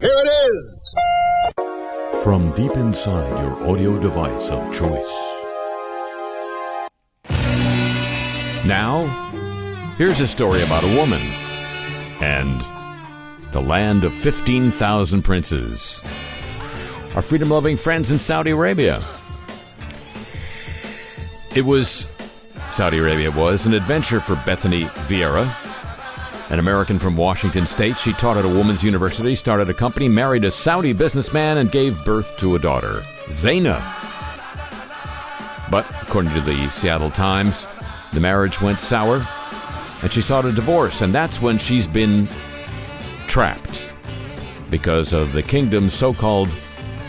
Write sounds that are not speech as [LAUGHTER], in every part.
Here it is! From deep inside your audio device of choice. Now, here's a story about a woman and the land of 15,000 princes. Our freedom loving friends in Saudi Arabia. It was, Saudi Arabia was, an adventure for Bethany Vieira, an American from Washington State. She taught at a women's university, started a company, married a Saudi businessman, and gave birth to a daughter, Zainab. But, according to the Seattle Times, the marriage went sour, and she sought a divorce, and that's when she's been trapped because of the kingdom's so called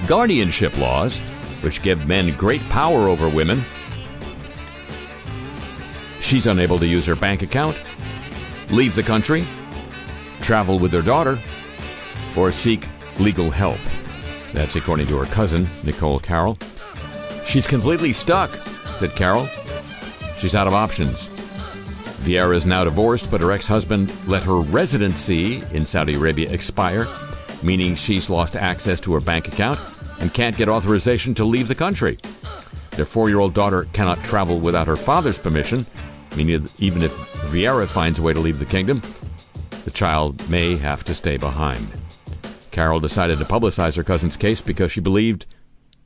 guardianship laws, which give men great power over women. She's unable to use her bank account, leave the country, travel with their daughter, or seek legal help. That's according to her cousin, Nicole Carroll. She's completely stuck, said Carroll. She's out of options. Vieira is now divorced, but her ex husband let her residency in Saudi Arabia expire, meaning she's lost access to her bank account and can't get authorization to leave the country. Their four year old daughter cannot travel without her father's permission, meaning even if Vieira finds a way to leave the kingdom, the child may have to stay behind. Carroll decided to publicize her cousin's case because she believed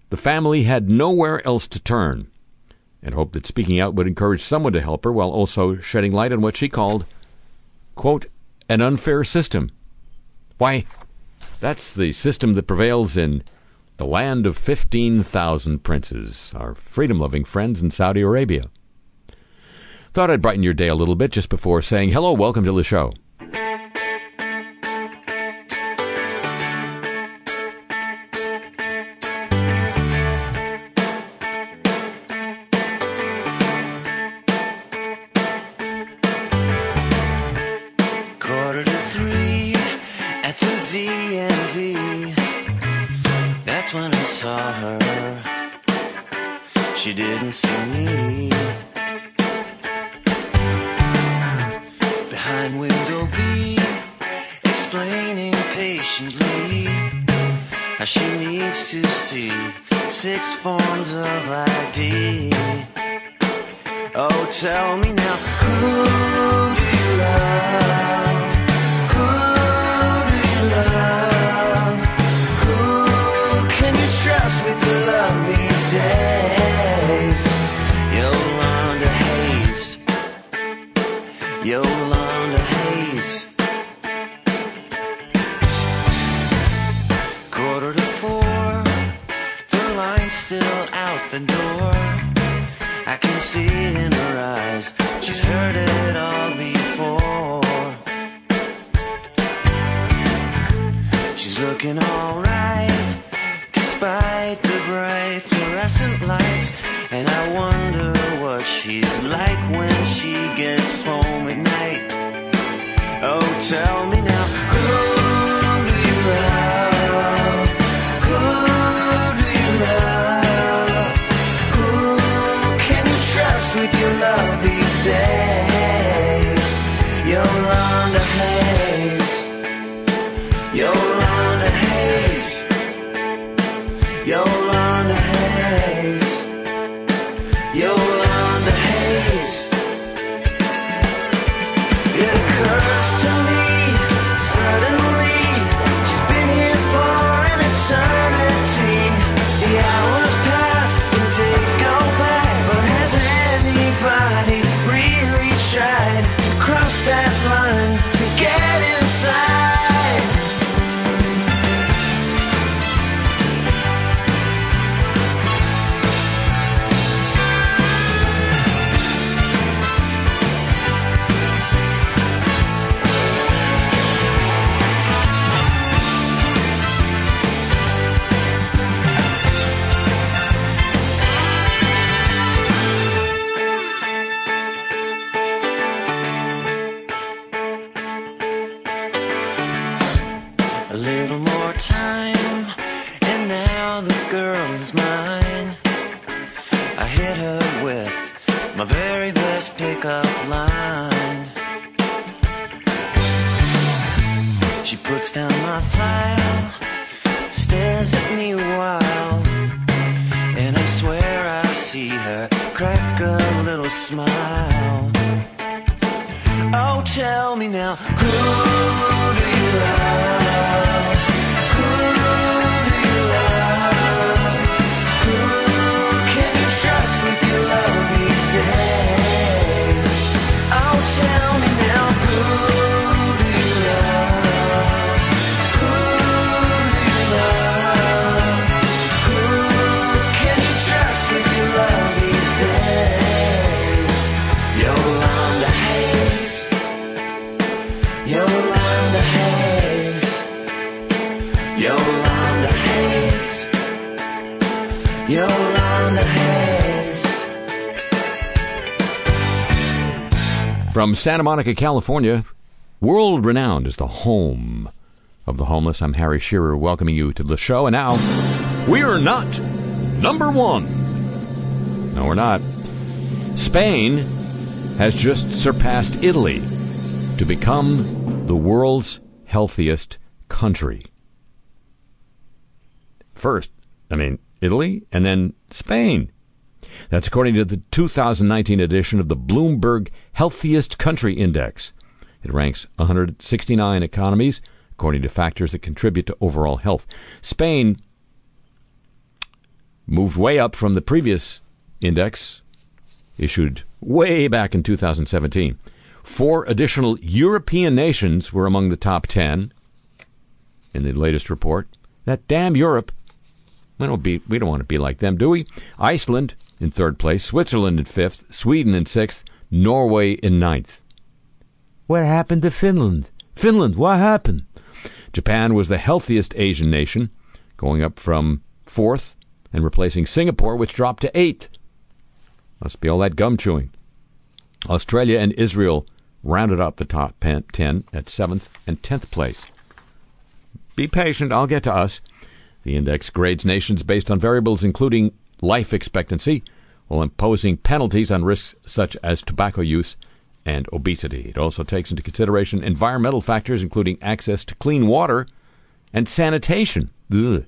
the family had nowhere else to turn and hoped that speaking out would encourage someone to help her while also shedding light on what she called, quote, an unfair system. Why, that's the system that prevails in the land of 15,000 princes, our freedom loving friends in Saudi Arabia. Thought I'd brighten your day a little bit just before saying hello, welcome to the show. Yolanda Hayes. Yolanda From Santa Monica, California, world renowned as the home of the homeless, I'm Harry Shearer welcoming you to the show. And now, we are not number one. No, we're not. Spain has just surpassed Italy to become the world's healthiest country. First, I mean, Italy, and then Spain. That's according to the 2019 edition of the Bloomberg Healthiest Country Index. It ranks 169 economies according to factors that contribute to overall health. Spain moved way up from the previous index, issued way back in 2017. Four additional European nations were among the top 10 in the latest report. That damn Europe. We don't, be, we don't want to be like them, do we? Iceland in third place, Switzerland in fifth, Sweden in sixth, Norway in ninth. What happened to Finland? Finland, what happened? Japan was the healthiest Asian nation, going up from fourth and replacing Singapore, which dropped to eighth. Must be all that gum chewing. Australia and Israel rounded up the top 10 at seventh and tenth place. Be patient, I'll get to us. The index grades nations based on variables including life expectancy, while imposing penalties on risks such as tobacco use and obesity. It also takes into consideration environmental factors, including access to clean water and sanitation. Ugh.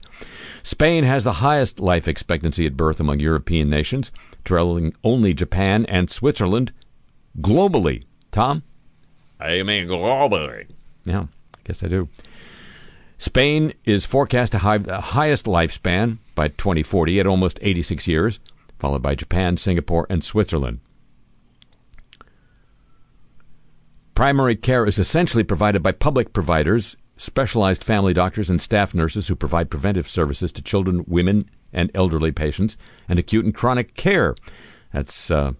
Spain has the highest life expectancy at birth among European nations, trailing only Japan and Switzerland globally. Tom? I mean globally. Yeah, I guess I do. Spain is forecast to have the highest lifespan by 2040 at almost 86 years, followed by Japan, Singapore, and Switzerland. Primary care is essentially provided by public providers, specialized family doctors, and staff nurses who provide preventive services to children, women, and elderly patients, and acute and chronic care. That's uh,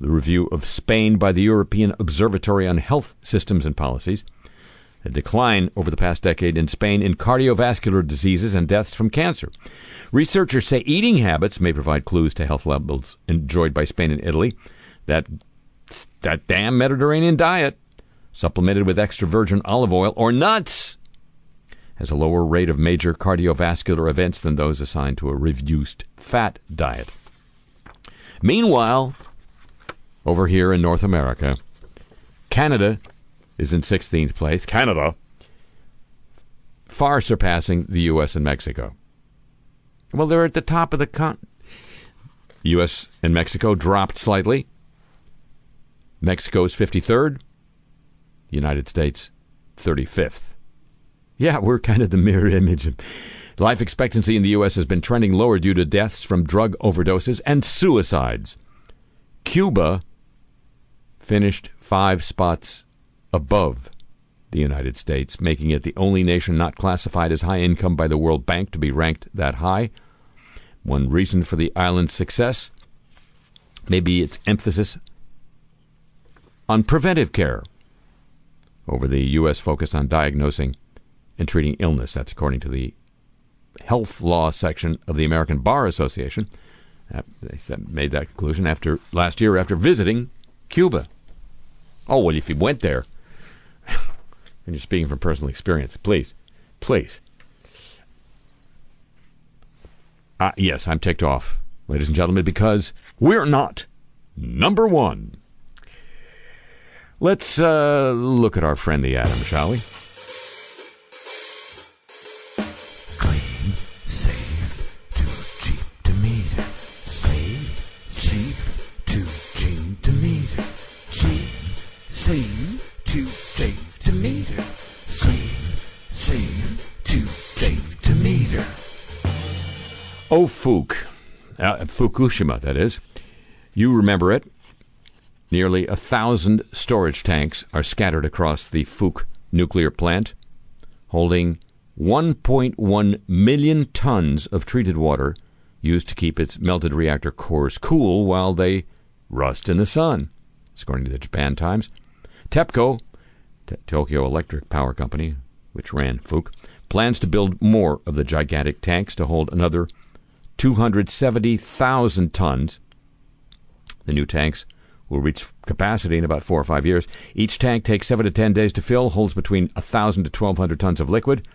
the review of Spain by the European Observatory on Health Systems and Policies. A decline over the past decade in Spain in cardiovascular diseases and deaths from cancer. Researchers say eating habits may provide clues to health levels enjoyed by Spain and Italy. That that damn Mediterranean diet, supplemented with extra virgin olive oil or nuts, has a lower rate of major cardiovascular events than those assigned to a reduced fat diet. Meanwhile, over here in North America, Canada is in 16th place. Canada, far surpassing the U.S. and Mexico. Well, they're at the top of the con. U.S. and Mexico dropped slightly. Mexico's 53rd, United States 35th. Yeah, we're kind of the mirror image. Life expectancy in the U.S. has been trending lower due to deaths from drug overdoses and suicides. Cuba finished five spots above the United States, making it the only nation not classified as high income by the World Bank to be ranked that high. One reason for the island's success may be its emphasis on preventive care over the U.S. focus on diagnosing and treating illness. That's according to the health law section of the American Bar Association. They said, made that conclusion after last year after visiting Cuba. Oh, well, if you went there, and you're speaking from personal experience, please, please. Uh, yes, I'm ticked off, ladies and gentlemen, because we're not number one. Let's uh, look at our friend the Atom, shall we? Clean, Safe, Oh, uh, Fukushima, that is. You remember it. Nearly a thousand storage tanks are scattered across the Fuk nuclear plant, holding 1.1 million tons of treated water used to keep its melted reactor cores cool while they rust in the sun. According to the Japan Times. TEPCO, T- Tokyo Electric Power Company, which ran Fuk, plans to build more of the gigantic tanks to hold another 270,000 tons. The new tanks will reach capacity in about four or five years. Each tank takes seven to ten days to fill, holds between 1,000 to 1,200 tons of liquid.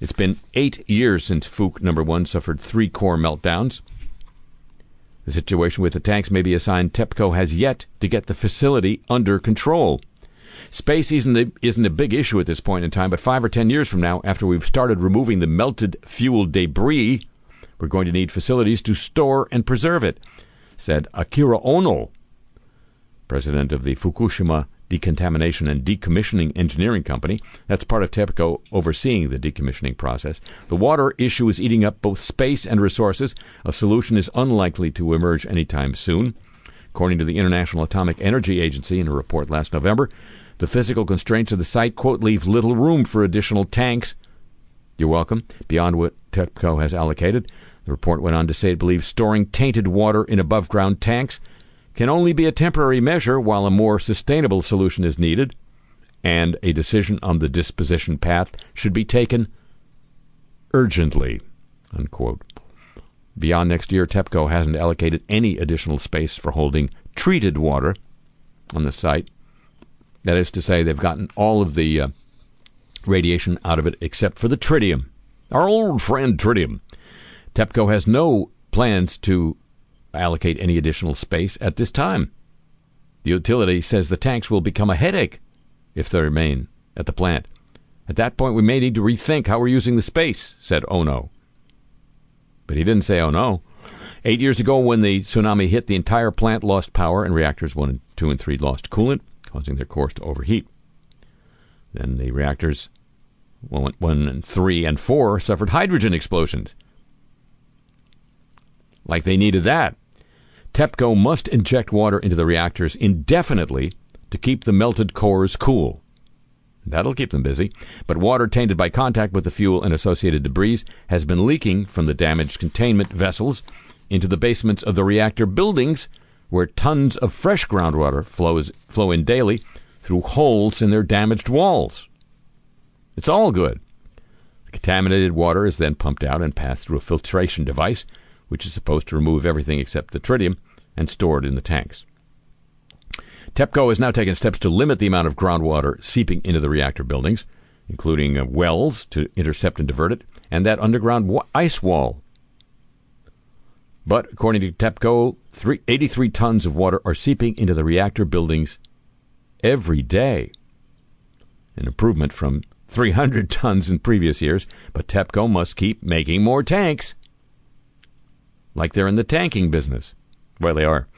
It's been eight years since Fuke number one suffered three core meltdowns. The situation with the tanks may be a sign TEPCO has yet to get the facility under control. Space isn't a, isn't a big issue at this point in time, but five or ten years from now, after we've started removing the melted fuel debris, we're going to need facilities to store and preserve it, said Akira Ono, president of the Fukushima Decontamination and Decommissioning Engineering Company. That's part of TEPCO overseeing the decommissioning process. The water issue is eating up both space and resources. A solution is unlikely to emerge anytime soon. According to the International Atomic Energy Agency in a report last November, the physical constraints of the site, quote, leave little room for additional tanks. You're welcome. Beyond what TEPCO has allocated. The report went on to say it believes storing tainted water in above ground tanks can only be a temporary measure while a more sustainable solution is needed, and a decision on the disposition path should be taken urgently. Unquote. Beyond next year, TEPCO hasn't allocated any additional space for holding treated water on the site. That is to say, they've gotten all of the uh, radiation out of it except for the tritium. Our old friend tritium. TEPCO has no plans to allocate any additional space at this time. The utility says the tanks will become a headache if they remain at the plant. At that point, we may need to rethink how we're using the space, said Ono. But he didn't say oh no. Eight years ago, when the tsunami hit, the entire plant lost power, and reactors 1 and 2 and 3 lost coolant, causing their cores to overheat. Then the reactors 1, 1 and 3 and 4 suffered hydrogen explosions. Like they needed that. TEPCO must inject water into the reactors indefinitely to keep the melted cores cool. That'll keep them busy. But water tainted by contact with the fuel and associated debris has been leaking from the damaged containment vessels into the basements of the reactor buildings, where tons of fresh groundwater flows, flow in daily through holes in their damaged walls. It's all good. The contaminated water is then pumped out and passed through a filtration device, which is supposed to remove everything except the tritium and stored in the tanks. TEPCO has now taken steps to limit the amount of groundwater seeping into the reactor buildings, including uh, wells to intercept and divert it, and that underground wa- ice wall. But according to TEPCO, three, 83 tons of water are seeping into the reactor buildings every day. An improvement from 300 tons in previous years, but TEPCO must keep making more tanks. Like they're in the tanking business. Well, they are.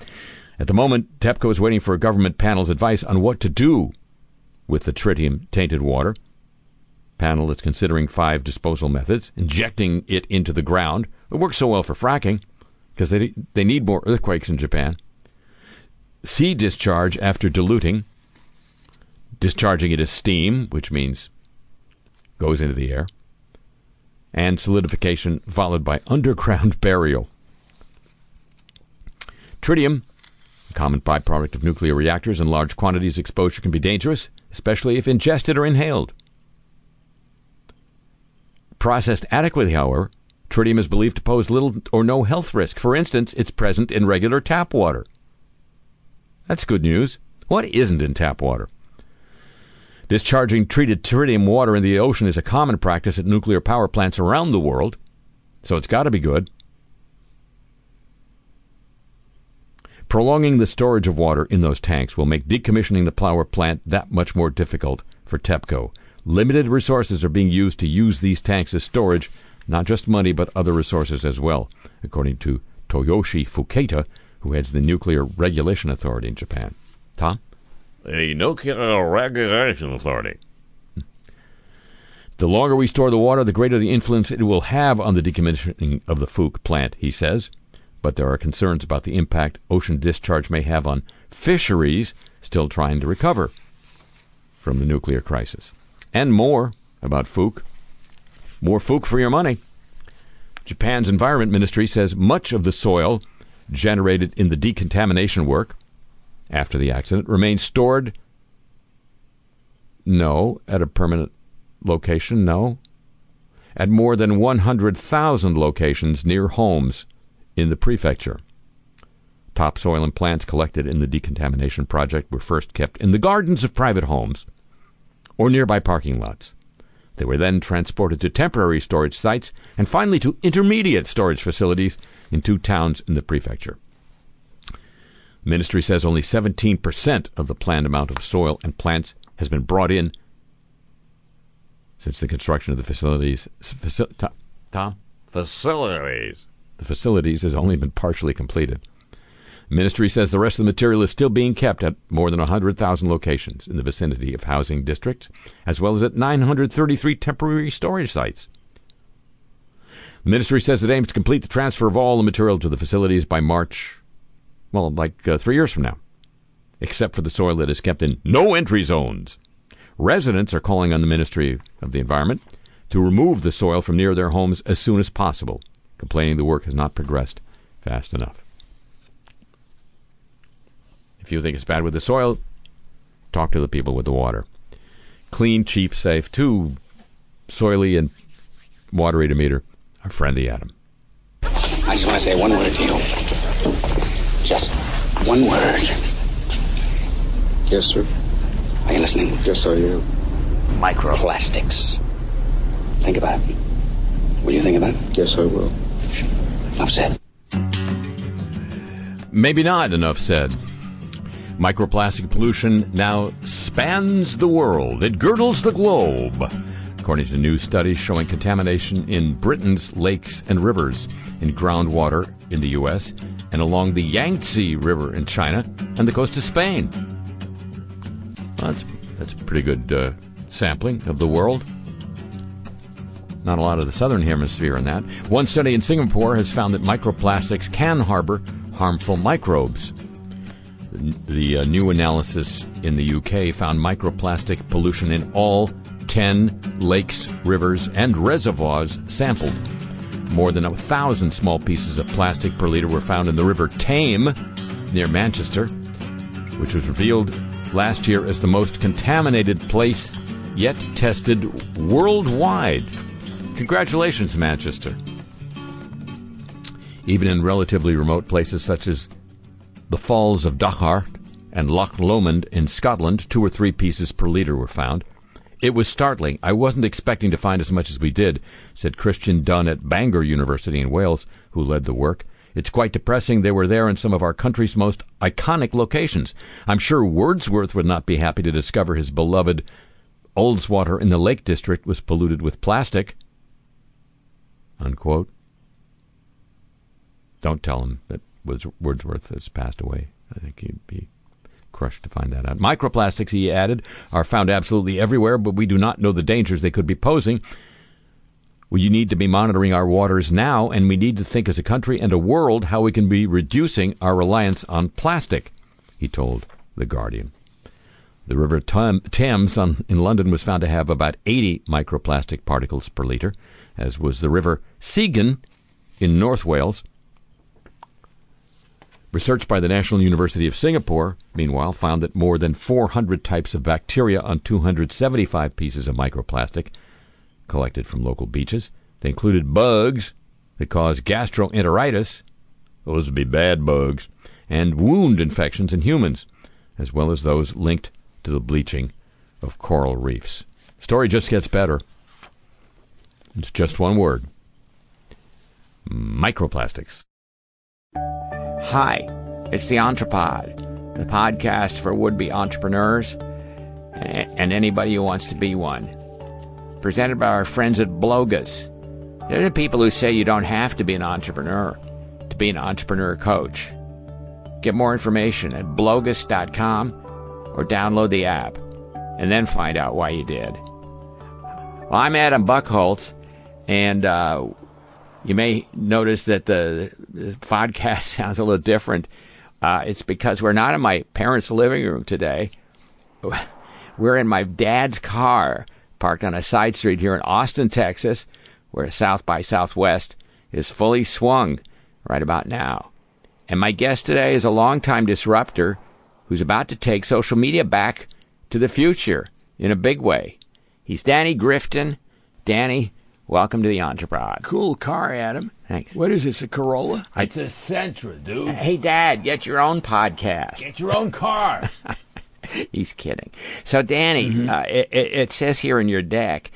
At the moment, TEPCO is waiting for a government panel's advice on what to do with the tritium tainted water. Panel is considering five disposal methods, injecting it into the ground. It works so well for fracking because they they need more earthquakes in Japan. Sea discharge after diluting, discharging it as steam, which means goes into the air, and solidification followed by underground [LAUGHS] burial. Tritium, a common byproduct of nuclear reactors in large quantities, exposure can be dangerous, especially if ingested or inhaled. Processed adequately, however, tritium is believed to pose little or no health risk. For instance, it's present in regular tap water. That's good news. What isn't in tap water? Discharging treated tritium water in the ocean is a common practice at nuclear power plants around the world, so it's got to be good. Prolonging the storage of water in those tanks will make decommissioning the power plant that much more difficult for TEPCO. Limited resources are being used to use these tanks as storage not just money, but other resources as well, according to Toyoshi Fuketa, who heads the Nuclear Regulation Authority in Japan. Tom? The Nuclear Regulation Authority. The longer we store the water, the greater the influence it will have on the decommissioning of the Fuke plant, he says. But there are concerns about the impact ocean discharge may have on fisheries still trying to recover from the nuclear crisis. And more about Fuke. More Fuke for your money. Japan's Environment Ministry says much of the soil generated in the decontamination work after the accident remains stored. No, at a permanent location, no. At more than 100,000 locations near homes in the prefecture. Topsoil and plants collected in the decontamination project were first kept in the gardens of private homes or nearby parking lots. They were then transported to temporary storage sites and finally to intermediate storage facilities in two towns in the prefecture. Ministry says only 17% of the planned amount of soil and plants has been brought in since the construction of the facilities. Faci- Tom? Facilities. The facilities has only been partially completed. Ministry says the rest of the material is still being kept at more than 100,000 locations in the vicinity of housing districts, as well as at 933 temporary storage sites. The ministry says it aims to complete the transfer of all the material to the facilities by March, well, like uh, three years from now, except for the soil that is kept in no entry zones. Residents are calling on the Ministry of the Environment to remove the soil from near their homes as soon as possible, complaining the work has not progressed fast enough. If you think it's bad with the soil, talk to the people with the water. Clean, cheap, safe, too soily and watery to meter. Our friend the Atom. I just want to say one word to you. Just one word. Yes, sir. Are you listening? Yes, I am. Microplastics. Think about it. Will you think about it? Yes, I will. Enough said. Maybe not, enough said. Microplastic pollution now spans the world. It girdles the globe. According to new studies showing contamination in Britain's lakes and rivers, in groundwater in the U.S., and along the Yangtze River in China, and the coast of Spain. Well, that's, that's a pretty good uh, sampling of the world. Not a lot of the southern hemisphere in that. One study in Singapore has found that microplastics can harbor harmful microbes. The uh, new analysis in the UK found microplastic pollution in all 10 lakes, rivers, and reservoirs sampled. More than a thousand small pieces of plastic per liter were found in the River Tame near Manchester, which was revealed last year as the most contaminated place yet tested worldwide. Congratulations, Manchester. Even in relatively remote places such as the Falls of Dochart and Loch Lomond in Scotland, two or three pieces per litre were found. It was startling. I wasn't expecting to find as much as we did, said Christian Dunn at Bangor University in Wales, who led the work. It's quite depressing they were there in some of our country's most iconic locations. I'm sure Wordsworth would not be happy to discover his beloved Ullswater in the Lake District was polluted with plastic. Unquote. Don't tell him that Wordsworth has passed away. I think he'd be crushed to find that out. Microplastics, he added, are found absolutely everywhere, but we do not know the dangers they could be posing. We need to be monitoring our waters now, and we need to think as a country and a world how we can be reducing our reliance on plastic, he told The Guardian. The River Thames in London was found to have about 80 microplastic particles per litre, as was the River Seiont in North Wales. Research by the National University of Singapore, meanwhile, found that more than 400 types of bacteria on 275 pieces of microplastic collected from local beaches. They included bugs that cause gastroenteritis, those would be bad bugs, and wound infections in humans, as well as those linked to the bleaching of coral reefs. The story just gets better. It's just one word microplastics. Hi, it's the Entrepod, the podcast for would be entrepreneurs and anybody who wants to be one. Presented by our friends at Blogus. They're the people who say you don't have to be an entrepreneur to be an entrepreneur coach. Get more information at blogus.com or download the app and then find out why you did. Well, I'm Adam Buckholtz, and uh, you may notice that the, the podcast [LAUGHS] sounds a little different. Uh, it's because we're not in my parents' living room today. [LAUGHS] We're in my dad's car, parked on a side street here in Austin, Texas, where South by Southwest is fully swung right about now. And my guest today is a longtime disruptor who's about to take social media back to the future in a big way. He's Danny Grifton. Danny, welcome to the Entrepod. Cool car, Adam. Thanks. What is this, a Corolla? It's a Sentra, dude. Hey, Dad, get your own podcast. Get your own car. [LAUGHS] He's kidding. So, Danny, uh, it, it it says here in your deck,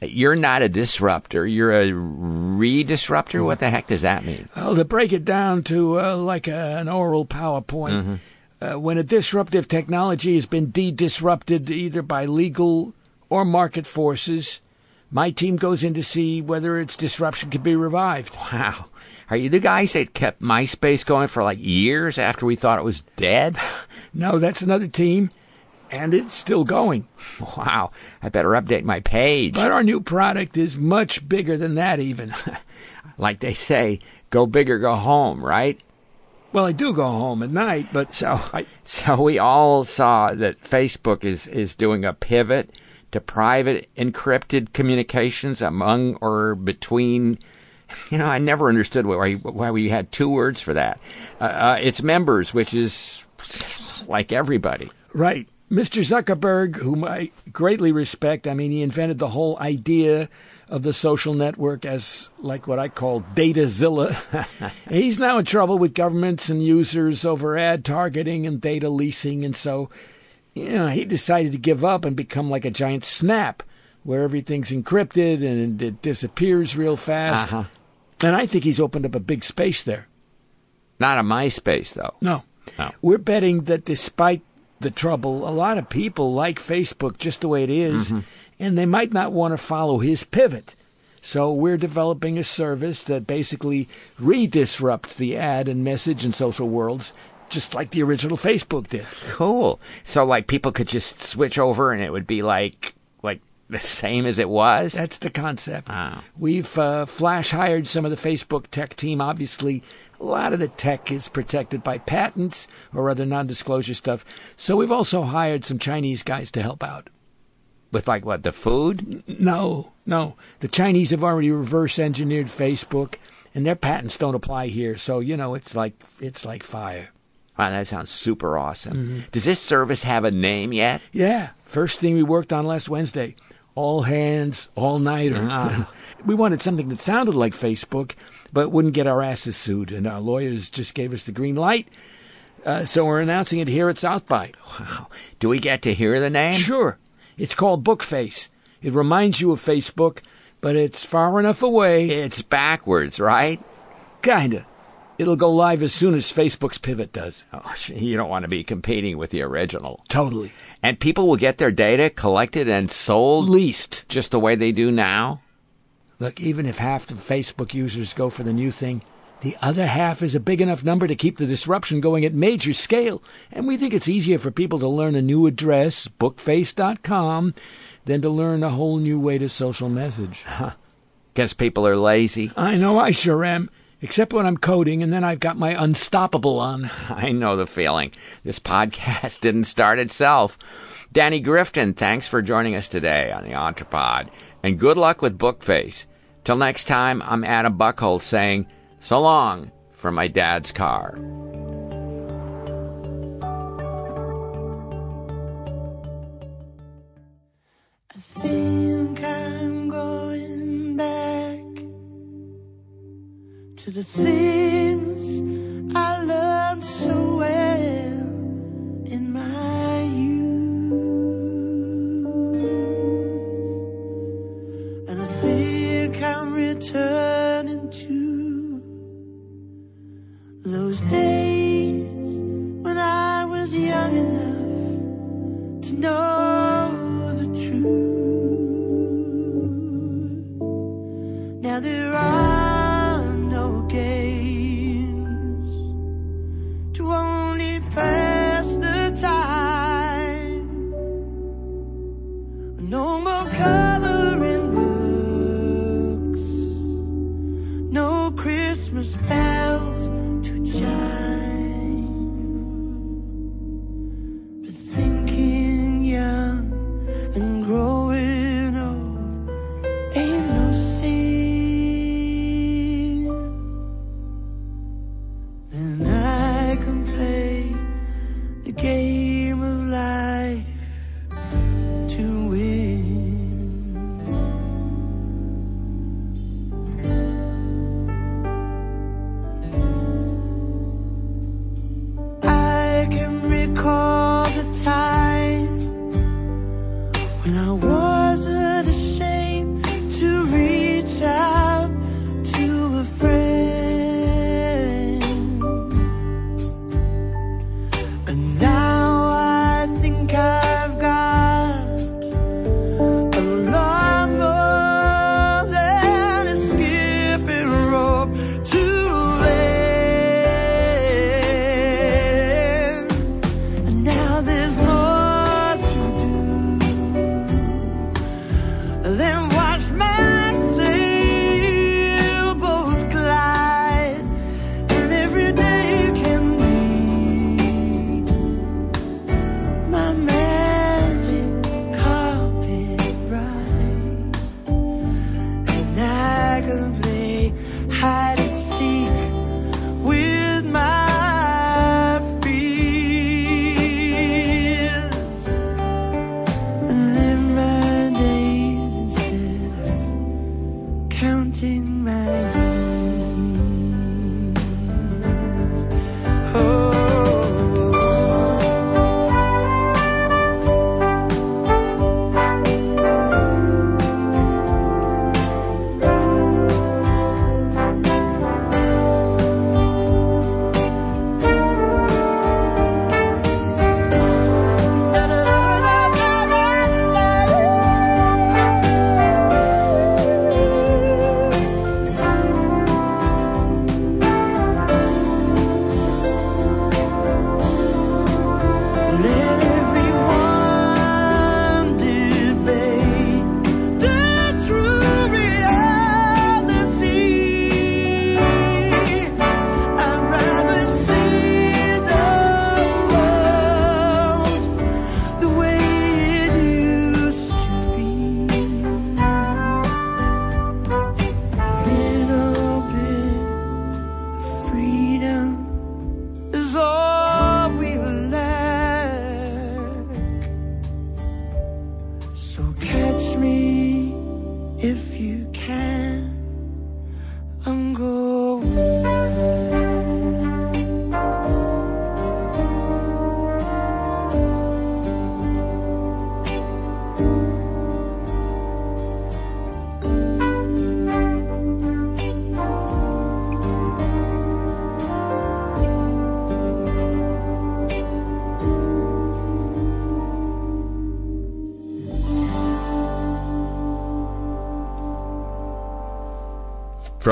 you're not a disruptor. You're a re-disruptor. What the heck does that mean? Well, to break it down to uh, like a, an oral PowerPoint, uh, when a disruptive technology has been de-disrupted either by legal or market forces, my team goes in to see whether its disruption can be revived. Wow. Are you the guys that kept MySpace going for like years after we thought it was dead? [LAUGHS] No, that's another team, and it's still going. Wow. I better update my page. But our new product is much bigger than that, even. [LAUGHS] like they say, go big or go home, right? well, I do go home at night, but So, I, so we all saw that Facebook is, is doing a pivot to private encrypted communications among or between. You know, I never understood why why we had two words for that. Uh, uh, its members, which is like everybody. Right. Mr. Zuckerberg, whom I greatly respect, I mean, he invented the whole idea of the social network as like what I call Datazilla. [LAUGHS] He's now in trouble with governments and users over ad targeting and data leasing. And so, you know, he decided to give up and become like a giant snap where everything's encrypted and it disappears real fast. Uh-huh. And I think he's opened up a big space there. Not a MySpace though. No. No. We're betting that despite the trouble, a lot of people like Facebook just the way it is, and they might not want to follow his pivot. So we're developing a service that basically re-disrupts the ad and message and social worlds, just like the original Facebook did. Cool. So like people could just switch over and it would be like like the same as it was. That's the concept. Wow. We've uh, flash hired some of the Facebook tech team. Obviously, a lot of the tech is protected by patents or other non-disclosure stuff. So we've also hired some Chinese guys to help out. With like what the food? No, no. The Chinese have already reverse engineered Facebook, and their patents don't apply here. So you know, it's like it's like fire. Wow, that sounds super awesome. Does this service have a name yet? Yeah, first thing we worked on last Wednesday. All hands, all nighter. [LAUGHS] we wanted something that sounded like Facebook, but wouldn't get our asses sued, and our lawyers just gave us the green light. Uh, so we're announcing it here at South by. Wow. Do we get to hear the name? Sure. It's called Bookface. It reminds you of Facebook, but it's far enough away. It's backwards, right? Kinda. It'll go live as soon as Facebook's pivot does. Oh, [LAUGHS] you don't want to be competing with the original. Totally. And people will get their data collected and sold Least. just the way they do now. Look, even if half the Facebook users go for the new thing, the other half is a big enough number to keep the disruption going at major scale. And we think it's easier for people to learn a new address, bookface.com, than to learn a whole new way to social message. Guess people are lazy. I know I sure am. Except when I'm coding, and then I've got my unstoppable on. [LAUGHS] I know the feeling. This podcast [LAUGHS] didn't start itself. Danny Grifton, thanks for joining us today on the Entrepod. And good luck with Bookface. Till next time, I'm Adam Buckholz saying so long from my dad's car. I think to the things I learned so well in my youth. And I think I'm returning to those days when I was young enough to know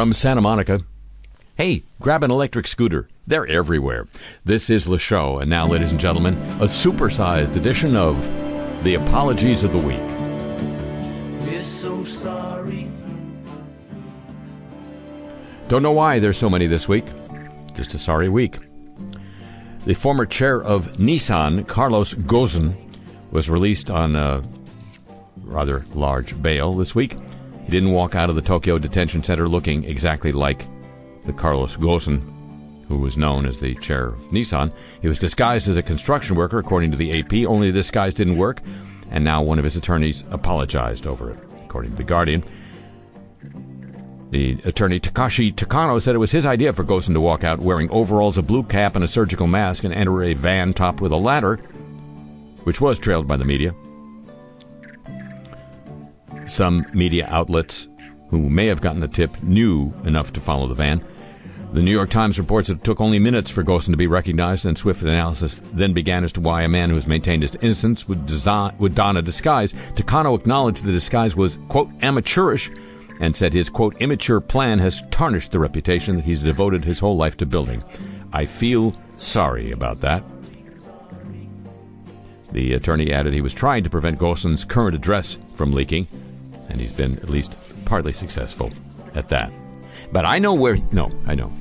From Santa Monica, hey, grab an electric scooter. They're everywhere. This is Le Show, and now, ladies and gentlemen, a supersized edition of the Apologies of the Week. We're so sorry. Don't know why there's so many this week. Just a sorry week. The former chair of Nissan, Carlos Ghosn, was released on a rather large bail this week. He didn't walk out of the Tokyo Detention Center looking exactly like the Carlos Ghosn who was known as the chair of Nissan. He was disguised as a construction worker, according to the AP. Only the disguise didn't work, and now one of his attorneys apologized over it, according to The Guardian. The attorney Takashi Takano said it was his idea for Ghosn to walk out wearing overalls, a blue cap, and a surgical mask and enter a van topped with a ladder, which was trailed by the media. Some media outlets who may have gotten the tip knew enough to follow the van. The New York Times reports it took only minutes for Ghosn to be recognized, and swift analysis then began as to why a man who has maintained his innocence would, design, would don a disguise. Takano acknowledged the disguise was, quote, amateurish and said his, quote, immature plan has tarnished the reputation that he's devoted his whole life to building. I feel sorry about that. The attorney added he was trying to prevent Ghosn's current address from leaking, and he's been at least partly successful at that. But I know where. No, I know.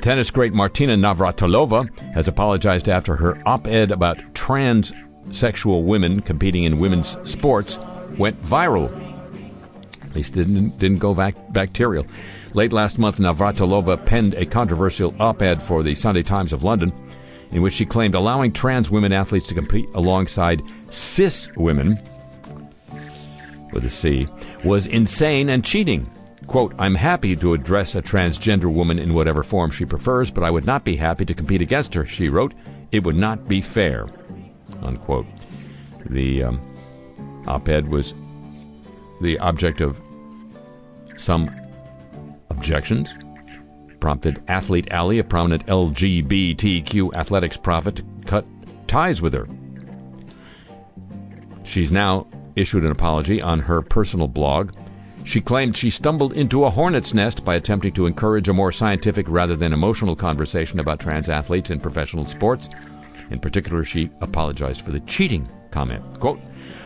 Tennis great Martina Navratilova has apologized after her op ed about transsexual women competing in women's sports went viral. At least didn't, didn't go bacterial. Late last month, Navratilova penned a controversial op ed for the Sunday Times of London in which she claimed allowing trans women athletes to compete alongside cis women with a C was insane and cheating. Quote, I'm happy to address a transgender woman in whatever form she prefers, but I would not be happy to compete against her, she wrote. It would not be fair. Unquote. The um, op ed was the object of some objections. Prompted Athlete Ally, a prominent LGBTQ athletics prophet, to cut ties with her. She's now issued an apology on her personal blog. She claimed she stumbled into a hornet's nest by attempting to encourage a more scientific rather than emotional conversation about trans athletes in professional sports. In particular, she apologized for the cheating comment. Quote,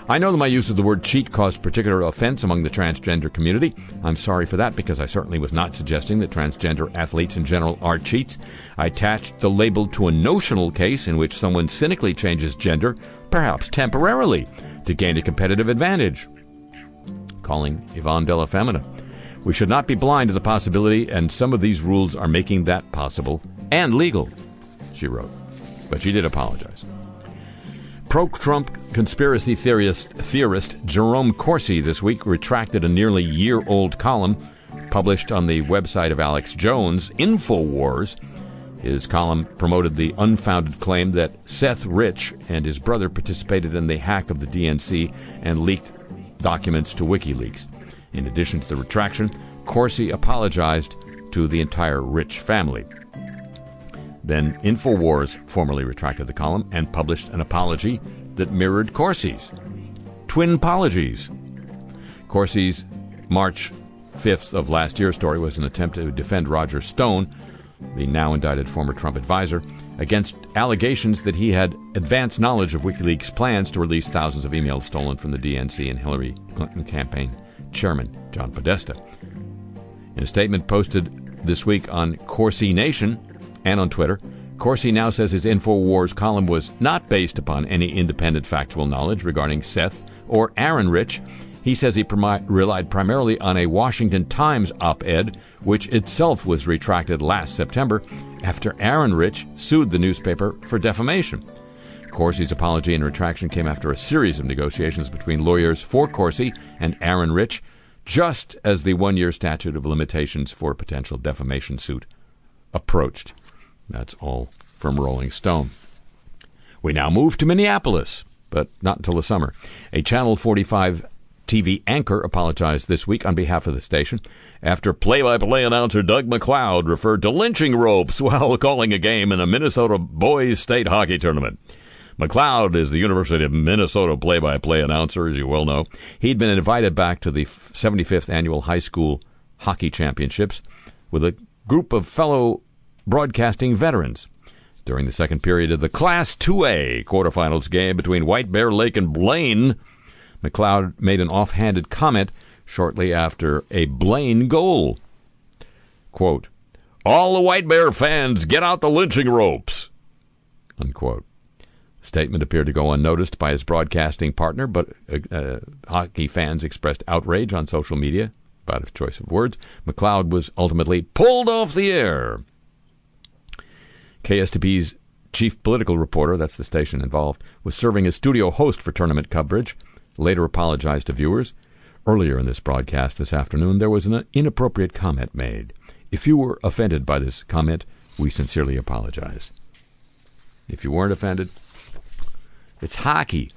I know that my use of the word cheat caused particular offense among the transgender community. I'm sorry for that because I certainly was not suggesting that transgender athletes in general are cheats. I attached the label to a notional case in which someone cynically changes gender, perhaps temporarily, to gain a competitive advantage. Calling Yvonne Della Femina. We should not be blind to the possibility, and some of these rules are making that possible and legal, she wrote. But she did apologize. Pro Trump conspiracy theorist, theorist Jerome Corsi this week retracted a nearly year old column published on the website of Alex Jones, InfoWars. His column promoted the unfounded claim that Seth Rich and his brother participated in the hack of the DNC and leaked documents to WikiLeaks. In addition to the retraction, Corsi apologized to the entire Rich family. Then InfoWars formally retracted the column and published an apology that mirrored Corsi's. Twin apologies. Corsi's March 5th of last year's story was an attempt to defend Roger Stone, the now indicted former Trump advisor, against allegations that he had advanced knowledge of WikiLeaks' plans to release thousands of emails stolen from the DNC and Hillary Clinton campaign chairman John Podesta. In a statement posted this week on Corsi Nation, and on Twitter. Corsi now says his InfoWars column was not based upon any independent factual knowledge regarding Seth or Aaron Rich. He says he primi- relied primarily on a Washington Times op ed, which itself was retracted last September after Aaron Rich sued the newspaper for defamation. Corsi's apology and retraction came after a series of negotiations between lawyers for Corsi and Aaron Rich, just as the one year statute of limitations for a potential defamation suit approached. That's all from Rolling Stone. We now move to Minneapolis, but not until the summer. A Channel 45 TV anchor apologized this week on behalf of the station after play by play announcer Doug McLeod referred to lynching ropes [LAUGHS] while calling a game in a Minnesota boys state hockey tournament. McLeod is the University of Minnesota play by play announcer, as you well know. He'd been invited back to the 75th annual high school hockey championships with a group of fellow broadcasting veterans. During the second period of the Class 2A quarterfinals game between White Bear Lake and Blaine, McLeod made an offhanded comment shortly after a Blaine goal. Quote, All the White Bear fans, get out the lynching ropes. Unquote. The statement appeared to go unnoticed by his broadcasting partner, but uh, uh, hockey fans expressed outrage on social media about his choice of words. McLeod was ultimately pulled off the air. KSTP's chief political reporter, that's the station involved, was serving as studio host for tournament coverage, later apologized to viewers. Earlier in this broadcast this afternoon, there was an inappropriate comment made. If you were offended by this comment, we sincerely apologize. If you weren't offended, it's hockey.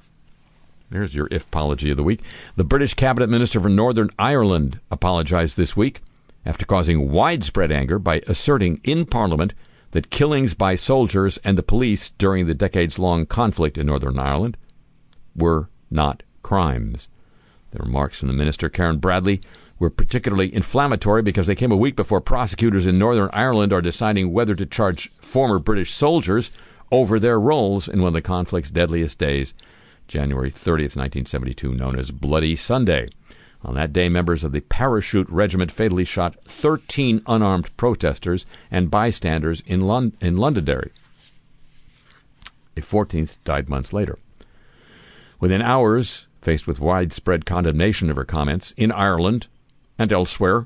There's your if apology of the week. The British Cabinet Minister for Northern Ireland apologized this week after causing widespread anger by asserting in Parliament that killings by soldiers and the police during the decades long conflict in Northern Ireland were not crimes. The remarks from the minister, Karen Bradley, were particularly inflammatory because they came a week before prosecutors in Northern Ireland are deciding whether to charge former British soldiers over their roles in one of the conflict's deadliest days, January 30th, 1972, known as Bloody Sunday. On that day, members of the Parachute Regiment fatally shot 13 unarmed protesters and bystanders in, in Londonderry. A 14th died months later. Within hours, faced with widespread condemnation of her comments in Ireland and elsewhere,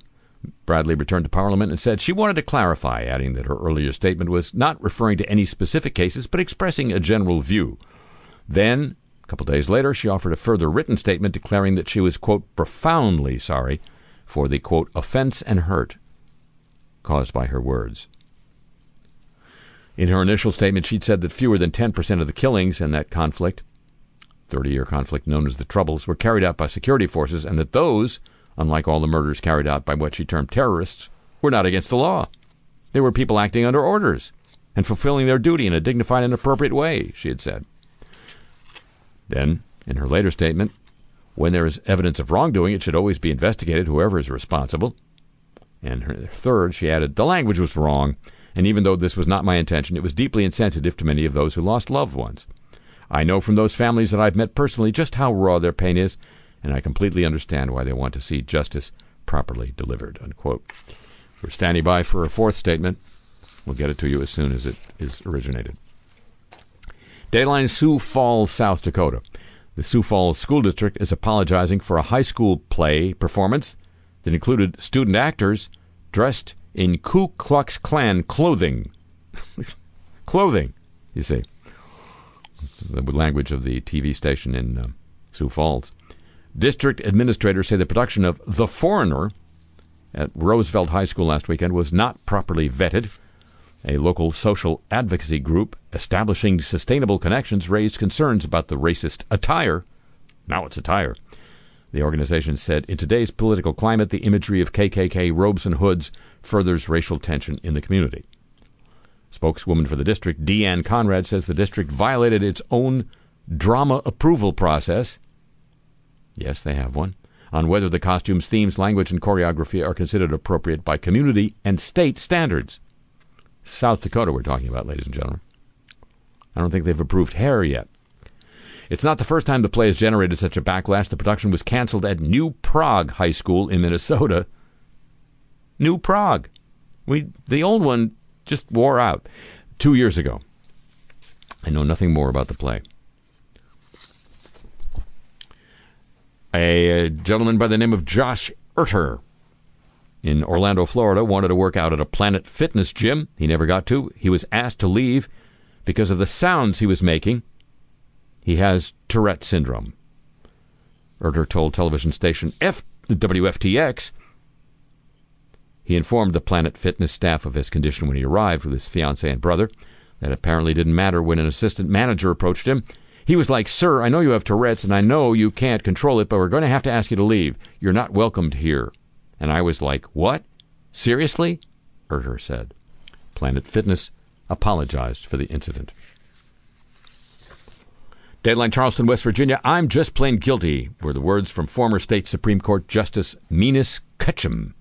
Bradley returned to Parliament and said she wanted to clarify, adding that her earlier statement was not referring to any specific cases but expressing a general view. Then, a couple days later, she offered a further written statement declaring that she was, quote, profoundly sorry for the, quote, offense and hurt caused by her words. In her initial statement, she'd said that fewer than 10% of the killings in that conflict, 30 year conflict known as the Troubles, were carried out by security forces, and that those, unlike all the murders carried out by what she termed terrorists, were not against the law. They were people acting under orders and fulfilling their duty in a dignified and appropriate way, she had said. Then, in her later statement, when there is evidence of wrongdoing, it should always be investigated, whoever is responsible. And her third, she added, the language was wrong, and even though this was not my intention, it was deeply insensitive to many of those who lost loved ones. I know from those families that I've met personally just how raw their pain is, and I completely understand why they want to see justice properly delivered. Unquote. We're standing by for a fourth statement. We'll get it to you as soon as it is originated. Dayline Sioux Falls, South Dakota. The Sioux Falls School District is apologizing for a high school play performance that included student actors dressed in Ku Klux Klan clothing. [LAUGHS] clothing, you see. The language of the TV station in uh, Sioux Falls. District administrators say the production of The Foreigner at Roosevelt High School last weekend was not properly vetted. A local social advocacy group establishing sustainable connections raised concerns about the racist attire. Now it's attire. The organization said in today's political climate, the imagery of KKK robes and hoods furthers racial tension in the community. Spokeswoman for the district, Deanne Conrad, says the district violated its own drama approval process. Yes, they have one. On whether the costumes, themes, language, and choreography are considered appropriate by community and state standards. South Dakota, we're talking about, ladies and gentlemen. I don't think they've approved hair yet. It's not the first time the play has generated such a backlash. The production was canceled at New Prague High School in Minnesota. New Prague. We the old one just wore out two years ago. I know nothing more about the play. A, uh, gentleman by the name of Josh Erter in Orlando, Florida, wanted to work out at a Planet Fitness gym. He never got to. He was asked to leave because of the sounds he was making. He has Tourette syndrome. Erter told television station F- WFTX he informed the Planet Fitness staff of his condition when he arrived with his fiancee and brother. That apparently didn't matter when an assistant manager approached him. He was like, Sir, I know you have Tourette's and I know you can't control it, but we're going to have to ask you to leave. You're not welcomed here. And I was like, What? Seriously? Erter said. Planet Fitness apologized for the incident. Deadline Charleston, West Virginia. I'm just plain guilty were the words from former state Supreme Court Justice Menis Ketchum.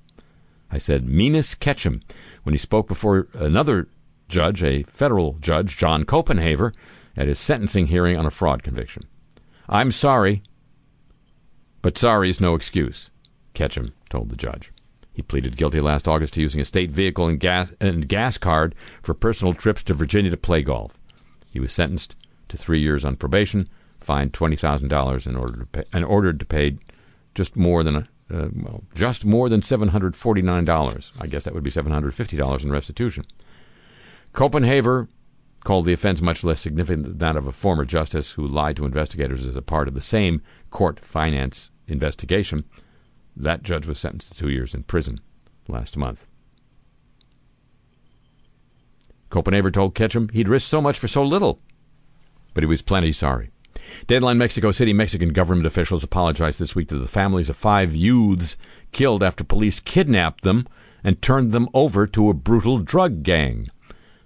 I said Menis Ketchum when he spoke before another judge, a federal judge, John Copenhaver, at his sentencing hearing on a fraud conviction. I'm sorry, but sorry is no excuse, Ketchum told the judge. He pleaded guilty last August to using a state vehicle and gas, and gas card for personal trips to Virginia to play golf. He was sentenced to three years on probation, fined twenty thousand dollars in order to pay, and ordered to pay just more than uh, well, just more than seven hundred forty nine dollars. I guess that would be seven hundred fifty dollars in restitution. Copenhaver called the offense much less significant than that of a former justice who lied to investigators as a part of the same court finance investigation. That judge was sentenced to two years in prison last month. Copenhaver told Ketchum he'd risked so much for so little, but he was plenty sorry. Deadline Mexico City Mexican government officials apologized this week to the families of five youths killed after police kidnapped them and turned them over to a brutal drug gang.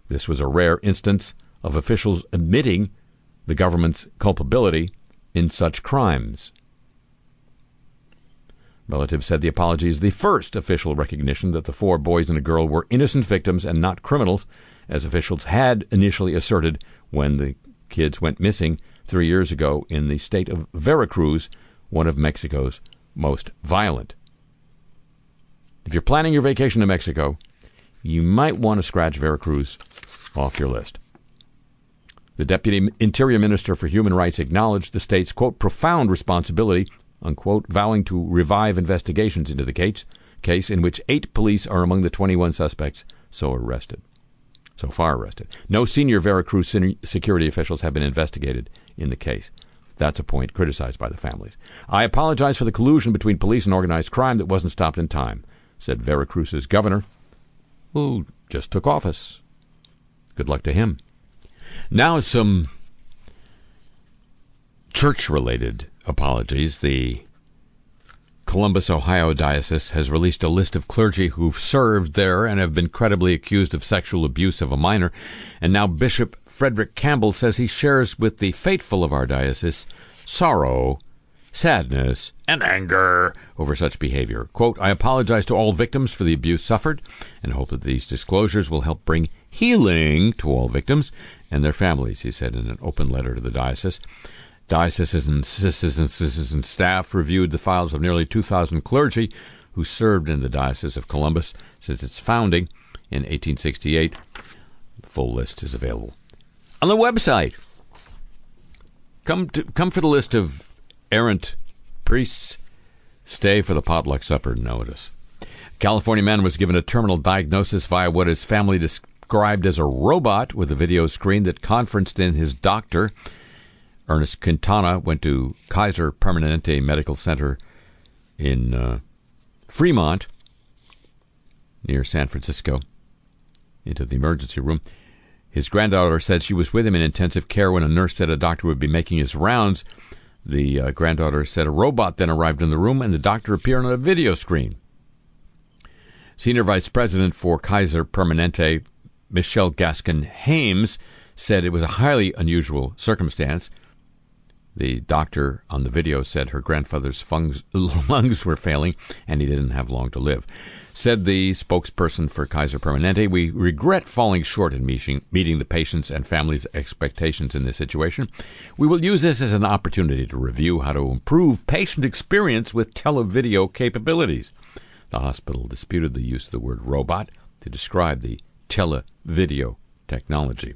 This was a rare instance of officials admitting the government's culpability in such crimes. Relatives said the apology is the first official recognition that the four boys and a girl were innocent victims and not criminals, as officials had initially asserted when the kids went missing three years ago in the state of Veracruz, one of Mexico's most violent. If you're planning your vacation to Mexico, you might want to scratch Veracruz off your list. The Deputy Interior Minister for Human Rights acknowledged the state's, quote, profound responsibility, unquote, vowing to revive investigations into the case, case in which eight police are among the 21 suspects so arrested. So far arrested. No senior Veracruz security officials have been investigated in the case. That's a point criticized by the families. I apologize for the collusion between police and organized crime that wasn't stopped in time, said Veracruz's governor, who just took office. Good luck to him. Now, some church related apologies. The Columbus, Ohio Diocese has released a list of clergy who've served there and have been credibly accused of sexual abuse of a minor. And now Bishop Frederick Campbell says he shares with the faithful of our diocese sorrow, sadness, and anger over such behavior. Quote, I apologize to all victims for the abuse suffered and hope that these disclosures will help bring healing to all victims and their families, he said in an open letter to the diocese. Dioceses and and staff reviewed the files of nearly 2,000 clergy who served in the Diocese of Columbus since its founding in 1868. The full list is available on the website. Come to, come for the list of errant priests. Stay for the potluck supper notice. California man was given a terminal diagnosis via what his family described as a robot with a video screen that conferenced in his doctor. Ernest Quintana went to Kaiser Permanente Medical Center in uh, Fremont, near San Francisco, into the emergency room. His granddaughter said she was with him in intensive care when a nurse said a doctor would be making his rounds. The uh, granddaughter said a robot then arrived in the room and the doctor appeared on a video screen. Senior Vice President for Kaiser Permanente, Michelle Gaskill Hames, said it was a highly unusual circumstance. The doctor on the video said her grandfather's fungs, [LAUGHS] lungs were failing and he didn't have long to live. Said the spokesperson for Kaiser Permanente, we regret falling short in meeting, meeting the patient's and family's expectations in this situation. We will use this as an opportunity to review how to improve patient experience with televideo capabilities. The hospital disputed the use of the word robot to describe the televideo technology.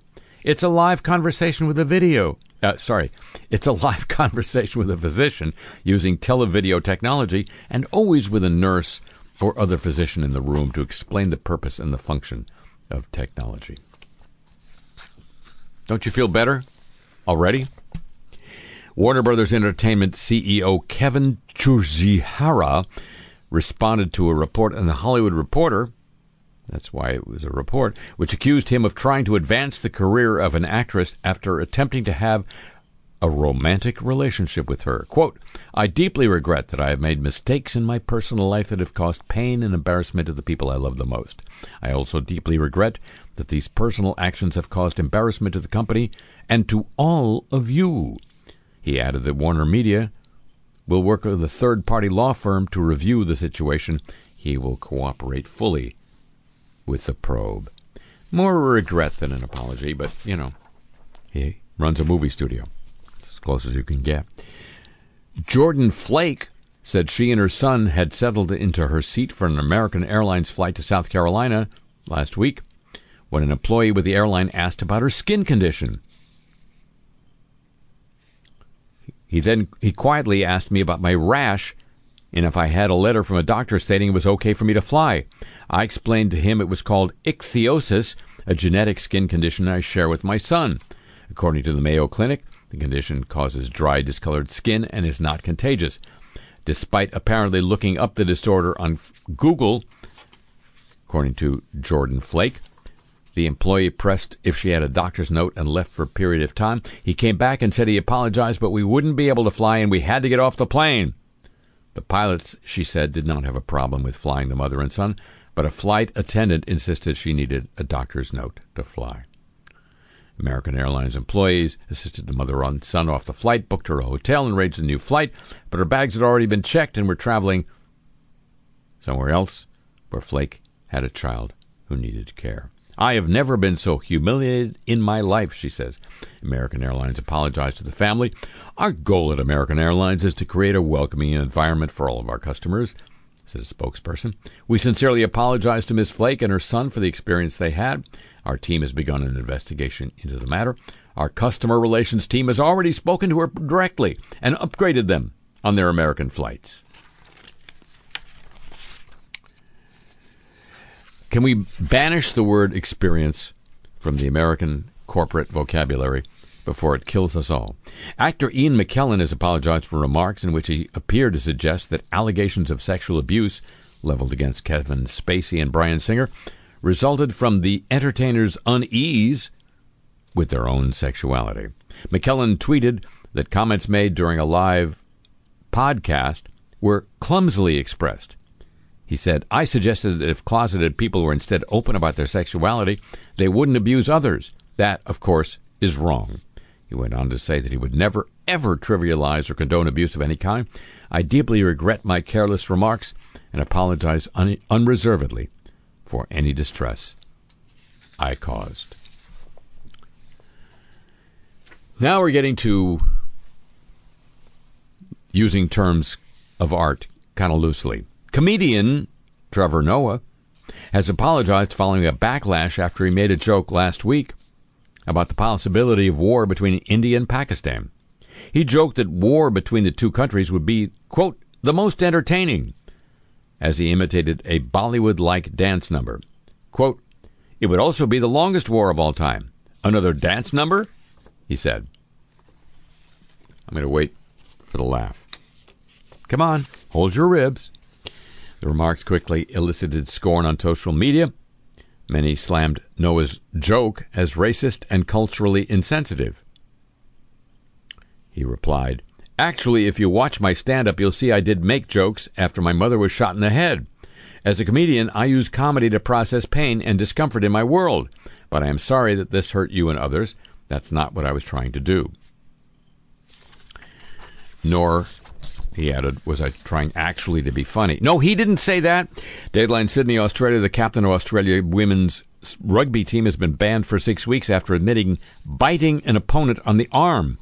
It's a live conversation with a video. Uh, sorry, it's a [LAUGHS] live conversation with a physician using televideo technology and always with a nurse or other physician in the room to explain the purpose and the function of technology. Don't you feel better already? Warner Brothers Entertainment CEO Kevin Tsujihara responded to a report in the Hollywood Reporter that's why it was a report, which accused him of trying to advance the career of an actress after attempting to have a romantic relationship with her. Quote, I deeply regret that I have made mistakes in my personal life that have caused pain and embarrassment to the people I love the most. I also deeply regret that these personal actions have caused embarrassment to the company and to all of you. He added that Warner Media will work with a third party law firm to review the situation. He will cooperate fully with the probe. More regret than an apology, but, you know, he runs a movie studio. It's as close as you can get. Jordan Flake said she and her son had settled into her seat for an American Airlines flight to South Carolina last week when an employee with the airline asked about her skin condition. He then he quietly asked me about my rash and if I had a letter from a doctor stating it was okay for me to fly. I explained to him it was called ichthyosis, a genetic skin condition I share with my son. According to the Mayo Clinic, the condition causes dry, discolored skin and is not contagious. Despite apparently looking up the disorder on Google, according to Jordan Flake, the employee pressed if she had a doctor's note and left for a period of time. He came back and said he apologized, but we wouldn't be able to fly and we had to get off the plane. The pilots, she said, did not have a problem with flying the mother and son, but a flight attendant insisted she needed a doctor's note to fly. American Airlines employees assisted the mother and son off the flight, booked her a hotel, and arranged a new flight, but her bags had already been checked and were traveling somewhere else where Flake had a child who needed care. I have never been so humiliated in my life, she says. American Airlines apologized to the family. Our goal at American Airlines is to create a welcoming environment for all of our customers, said a spokesperson. We sincerely apologize to Ms. Flake and her son for the experience they had. Our team has begun an investigation into the matter. Our customer relations team has already spoken to her directly and upgraded them on their American flights. Can we banish the word experience from the American corporate vocabulary before it kills us all? Actor Ian McKellen has apologized for remarks in which he appeared to suggest that allegations of sexual abuse leveled against Kevin Spacey and Bryan Singer resulted from the entertainers' unease with their own sexuality. McKellen tweeted that comments made during a live podcast were clumsily expressed. He said, I suggested that if closeted people were instead open about their sexuality, they wouldn't abuse others. That, of course, is wrong. He went on to say that he would never, ever trivialize or condone abuse of any kind. I deeply regret my careless remarks and apologize un- unreservedly for any distress I caused. Now we're getting to using terms of art kind of loosely. Comedian Trevor Noah has apologized following a backlash after he made a joke last week about the possibility of war between India and Pakistan. He joked that war between the two countries would be, quote, the most entertaining, as he imitated a Bollywood like dance number. Quote, it would also be the longest war of all time. Another dance number? He said. I'm going to wait for the laugh. Come on, hold your ribs. The remarks quickly elicited scorn on social media. Many slammed Noah's joke as racist and culturally insensitive. He replied, Actually, if you watch my stand up, you'll see I did make jokes after my mother was shot in the head. As a comedian, I use comedy to process pain and discomfort in my world, but I am sorry that this hurt you and others. That's not what I was trying to do. Nor, he added, was I trying actually to be funny. No, he didn't say that. Deadline Sydney, Australia, the captain of Australia women's rugby team has been banned for six weeks after admitting biting an opponent on the arm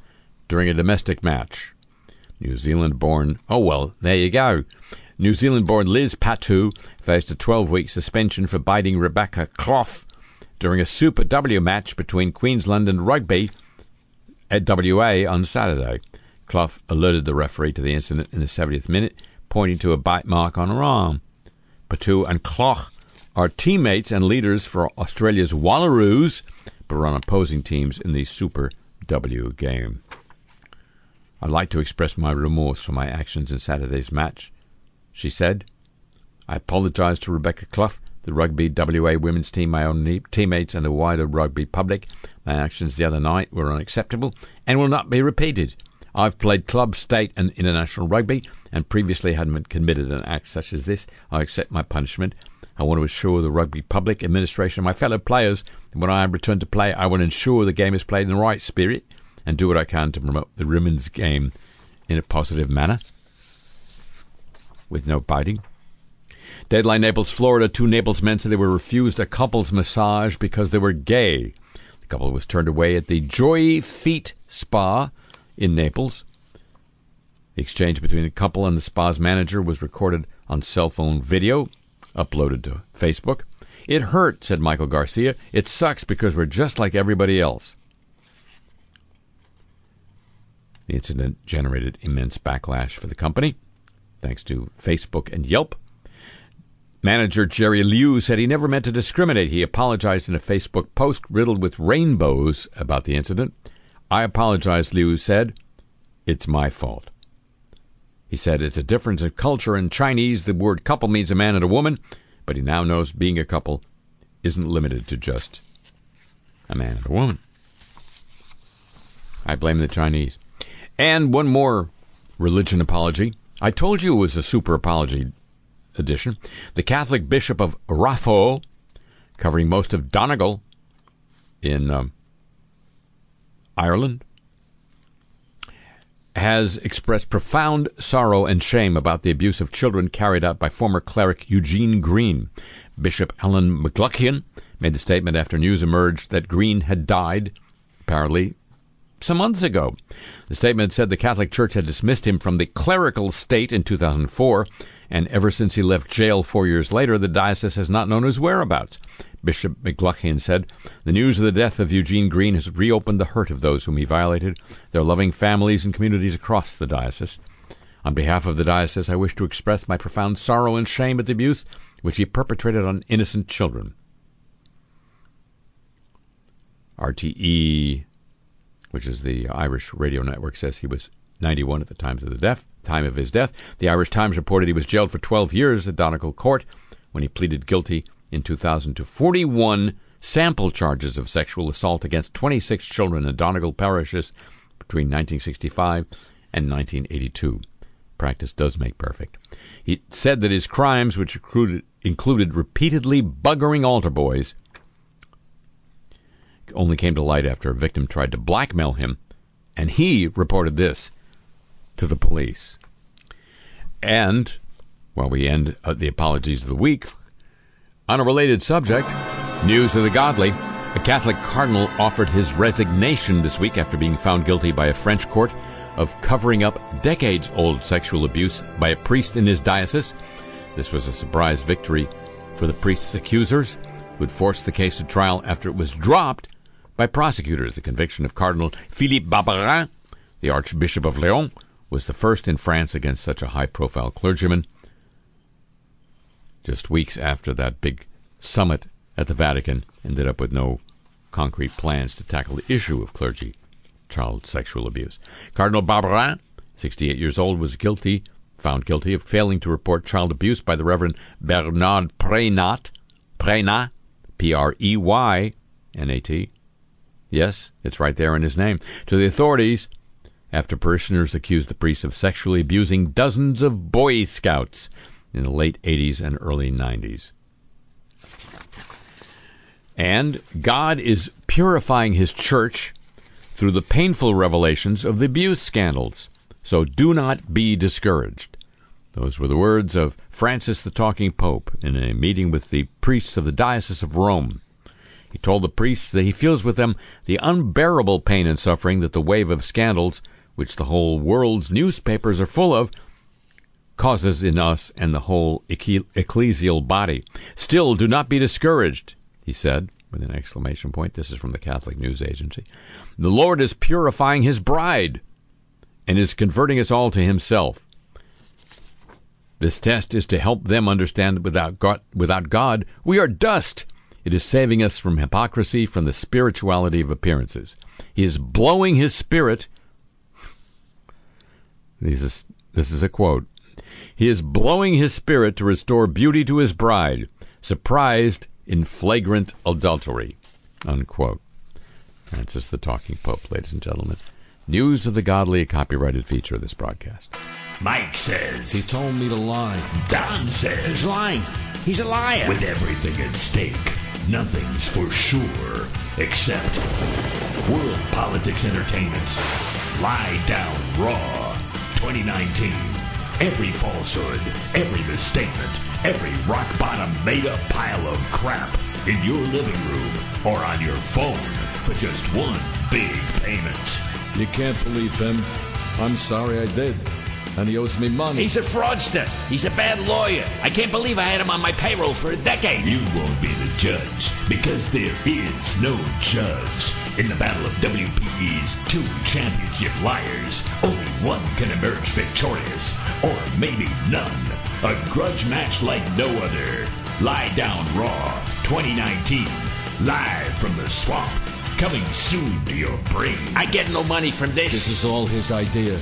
during a domestic match. New Zealand born, oh well, there you go. New Zealand born Liz Patu faced a 12 week suspension for biting Rebecca Clough during a Super W match between Queensland and Rugby at WA on Saturday. Clough alerted the referee to the incident in the 70th minute, pointing to a bite mark on her arm. Patu and Clough are teammates and leaders for Australia's Wallaroos, but are on opposing teams in the Super W game. I'd like to express my remorse for my actions in Saturday's match, she said. I apologise to Rebecca Clough, the Rugby WA women's team, my own teammates, and the wider rugby public. My actions the other night were unacceptable and will not be repeated. I've played club, state, and international rugby, and previously hadn't committed an act such as this. I accept my punishment. I want to assure the rugby public, administration, and my fellow players that when I return to play, I will ensure the game is played in the right spirit and do what I can to promote the women's game in a positive manner with no biting. Deadline Naples, Florida. Two Naples men said they were refused a couple's massage because they were gay. The couple was turned away at the Joy Feet Spa in Naples. The exchange between the couple and the spa's manager was recorded on cell phone video, uploaded to Facebook. It hurt, said Michael Garcia. It sucks because we're just like everybody else. The incident generated immense backlash for the company, thanks to Facebook and Yelp. Manager Jerry Liu said he never meant to discriminate. He apologized in a Facebook post riddled with rainbows about the incident. I apologize, Liu said. It's my fault. He said it's a difference in culture. In Chinese, the word couple means a man and a woman, but he now knows being a couple isn't limited to just a man and a woman. I blame the Chinese. And one more religion apology. I told you it was a super apology edition. The Catholic Bishop of Raphoe, covering most of Donegal in um, Ireland, has expressed profound sorrow and shame about the abuse of children carried out by former cleric Eugene Green. Bishop Alan McLaughlin made the statement after news emerged that Green had died, apparently some months ago. The statement said the Catholic Church had dismissed him from the clerical state in 2004, and ever since he left jail four years later, the diocese has not known his whereabouts. Bishop McLaughlin said, The news of the death of Eugene Green has reopened the hurt of those whom he violated, their loving families and communities across the diocese. On behalf of the diocese, I wish to express my profound sorrow and shame at the abuse which he perpetrated on innocent children. RTE, which is the Irish radio network, says he was 91 at the time of the death. Time of his death, the Irish Times reported he was jailed for 12 years at Donegal Court when he pleaded guilty in 2000 to 41 sample charges of sexual assault against 26 children in Donegal parishes between 1965 and 1982. Practice does make perfect. He said that his crimes, which included, included repeatedly buggering altar boys, only came to light after a victim tried to blackmail him, and he reported this to the police. And while we end uh, the apologies of the week, on a related subject, news of the godly, a Catholic cardinal offered his resignation this week after being found guilty by a French court of covering up decades old sexual abuse by a priest in his diocese. This was a surprise victory for the priest's accusers, who had forced the case to trial after it was dropped by prosecutors. The conviction of Cardinal Philippe Barbarin, the Archbishop of Lyon, was the first in France against such a high profile clergyman. Just weeks after that big summit at the Vatican ended up with no concrete plans to tackle the issue of clergy child sexual abuse. Cardinal Barbarin, 68 years old, was guilty, found guilty of failing to report child abuse by the Reverend Bernard Preynat, Preynat, P R E Y N A T. Yes, it's right there in his name. To the authorities, after parishioners accused the priest of sexually abusing dozens of Boy Scouts in the late 80s and early 90s. And God is purifying his church through the painful revelations of the abuse scandals. So do not be discouraged. Those were the words of Francis the Talking Pope in a meeting with the priests of the Diocese of Rome. He told the priests that he feels with them the unbearable pain and suffering that the wave of scandals, which the whole world's newspapers are full of, causes in us and the whole ecclesial body. Still, do not be discouraged, he said, with an exclamation point. This is from the Catholic News Agency. The Lord is purifying his bride and is converting us all to himself. This test is to help them understand that without God, without God, we are dust. It is saving us from hypocrisy, from the spirituality of appearances. He is blowing his spirit. This is, this is a quote. He is blowing his spirit to restore beauty to his bride, surprised in flagrant adultery. Unquote. Francis the Talking Pope, ladies and gentlemen. News of the Godly, a copyrighted feature of this broadcast. Mike says. He told me to lie. Don says. He's lying. He's a liar. With everything at stake, nothing's for sure except World Politics Entertainment's Lie Down Raw 2019. Every falsehood, every misstatement, every rock bottom made up pile of crap in your living room or on your phone for just one big payment. You can't believe him. I'm sorry I did. And he owes me money. He's a fraudster. He's a bad lawyer. I can't believe I had him on my payroll for a decade. You won't be the judge because there is no judge. In the battle of WPE's two championship liars, only one can emerge victorious, or maybe none. A grudge match like no other. Lie Down Raw 2019. Live from the swamp. Coming soon to your brain. I get no money from this. This is all his idea.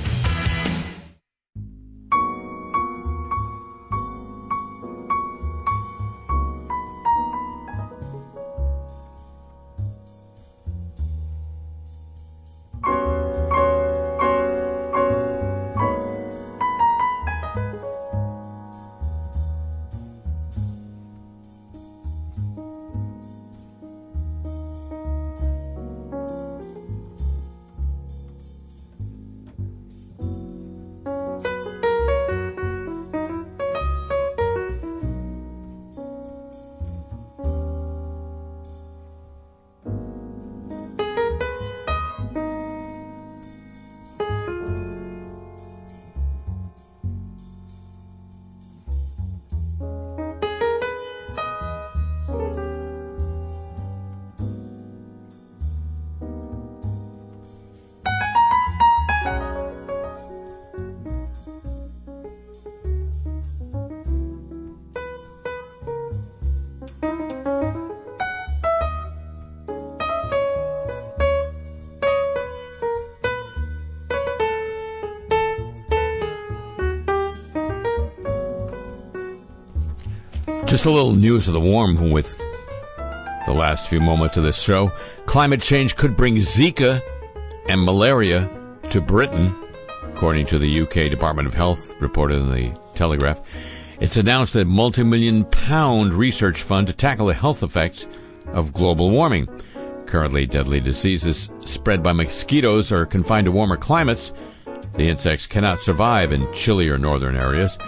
Just a little news of the warm with the last few moments of this show. Climate change could bring Zika and malaria to Britain, according to the UK Department of Health, reported in the Telegraph. It's announced a multi million pound research fund to tackle the health effects of global warming. Currently, deadly diseases spread by mosquitoes are confined to warmer climates. The insects cannot survive in chillier northern areas.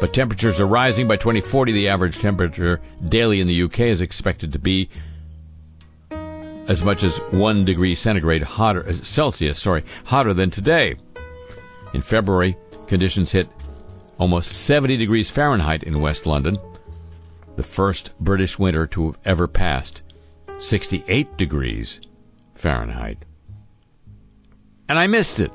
But temperatures are rising. By 2040, the average temperature daily in the UK is expected to be as much as one degree centigrade hotter, uh, Celsius, sorry, hotter than today. In February, conditions hit almost 70 degrees Fahrenheit in West London, the first British winter to have ever passed 68 degrees Fahrenheit. And I missed it.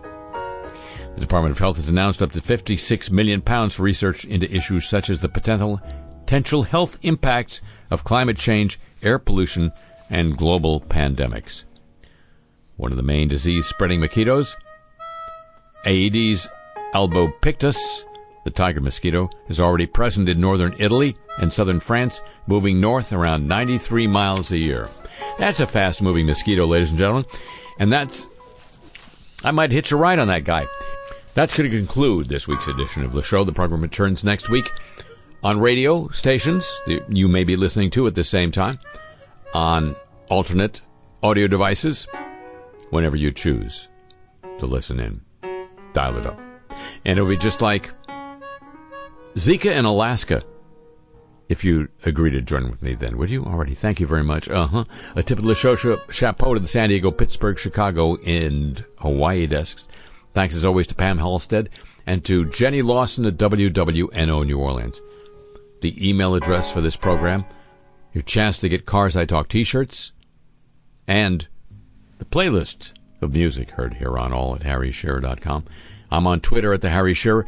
The Department of Health has announced up to 56 million pounds for research into issues such as the potential potential health impacts of climate change, air pollution, and global pandemics. One of the main disease spreading mosquitoes, Aedes albopictus, the tiger mosquito, is already present in northern Italy and southern France, moving north around 93 miles a year. That's a fast moving mosquito, ladies and gentlemen. And that's, I might hitch a ride on that guy. That's going to conclude this week's edition of the show. The program returns next week on radio stations you may be listening to at the same time, on alternate audio devices, whenever you choose to listen in. Dial it up. And it'll be just like Zika in Alaska. If you agree to join with me, then would you already? Thank you very much. Uh huh. A tip of the show chapeau to the San Diego, Pittsburgh, Chicago, and Hawaii desks. Thanks as always to Pam Halstead and to Jenny Lawson at WWNO New Orleans. The email address for this program, your chance to get Cars I Talk t-shirts, and the playlist of music heard here on all at harryshearer.com. I'm on Twitter at the Harry Shearer.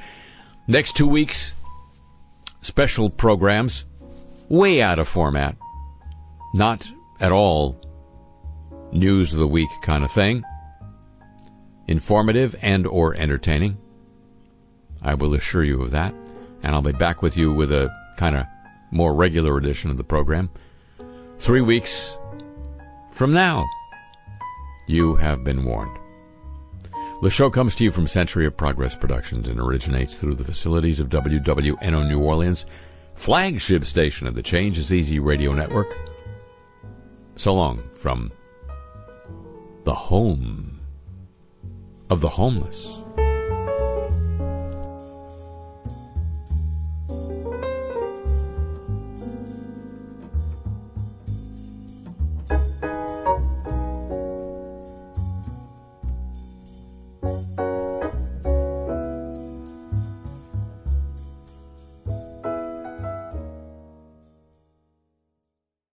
Next two weeks, special programs, way out of format, not at all news of the week kind of thing informative and or entertaining. I will assure you of that. And I'll be back with you with a kind of more regular edition of the program. Three weeks from now, you have been warned. The show comes to you from Century of Progress Productions and originates through the facilities of WWNO New Orleans, flagship station of the Change is Easy radio network. So long from the home of the homeless.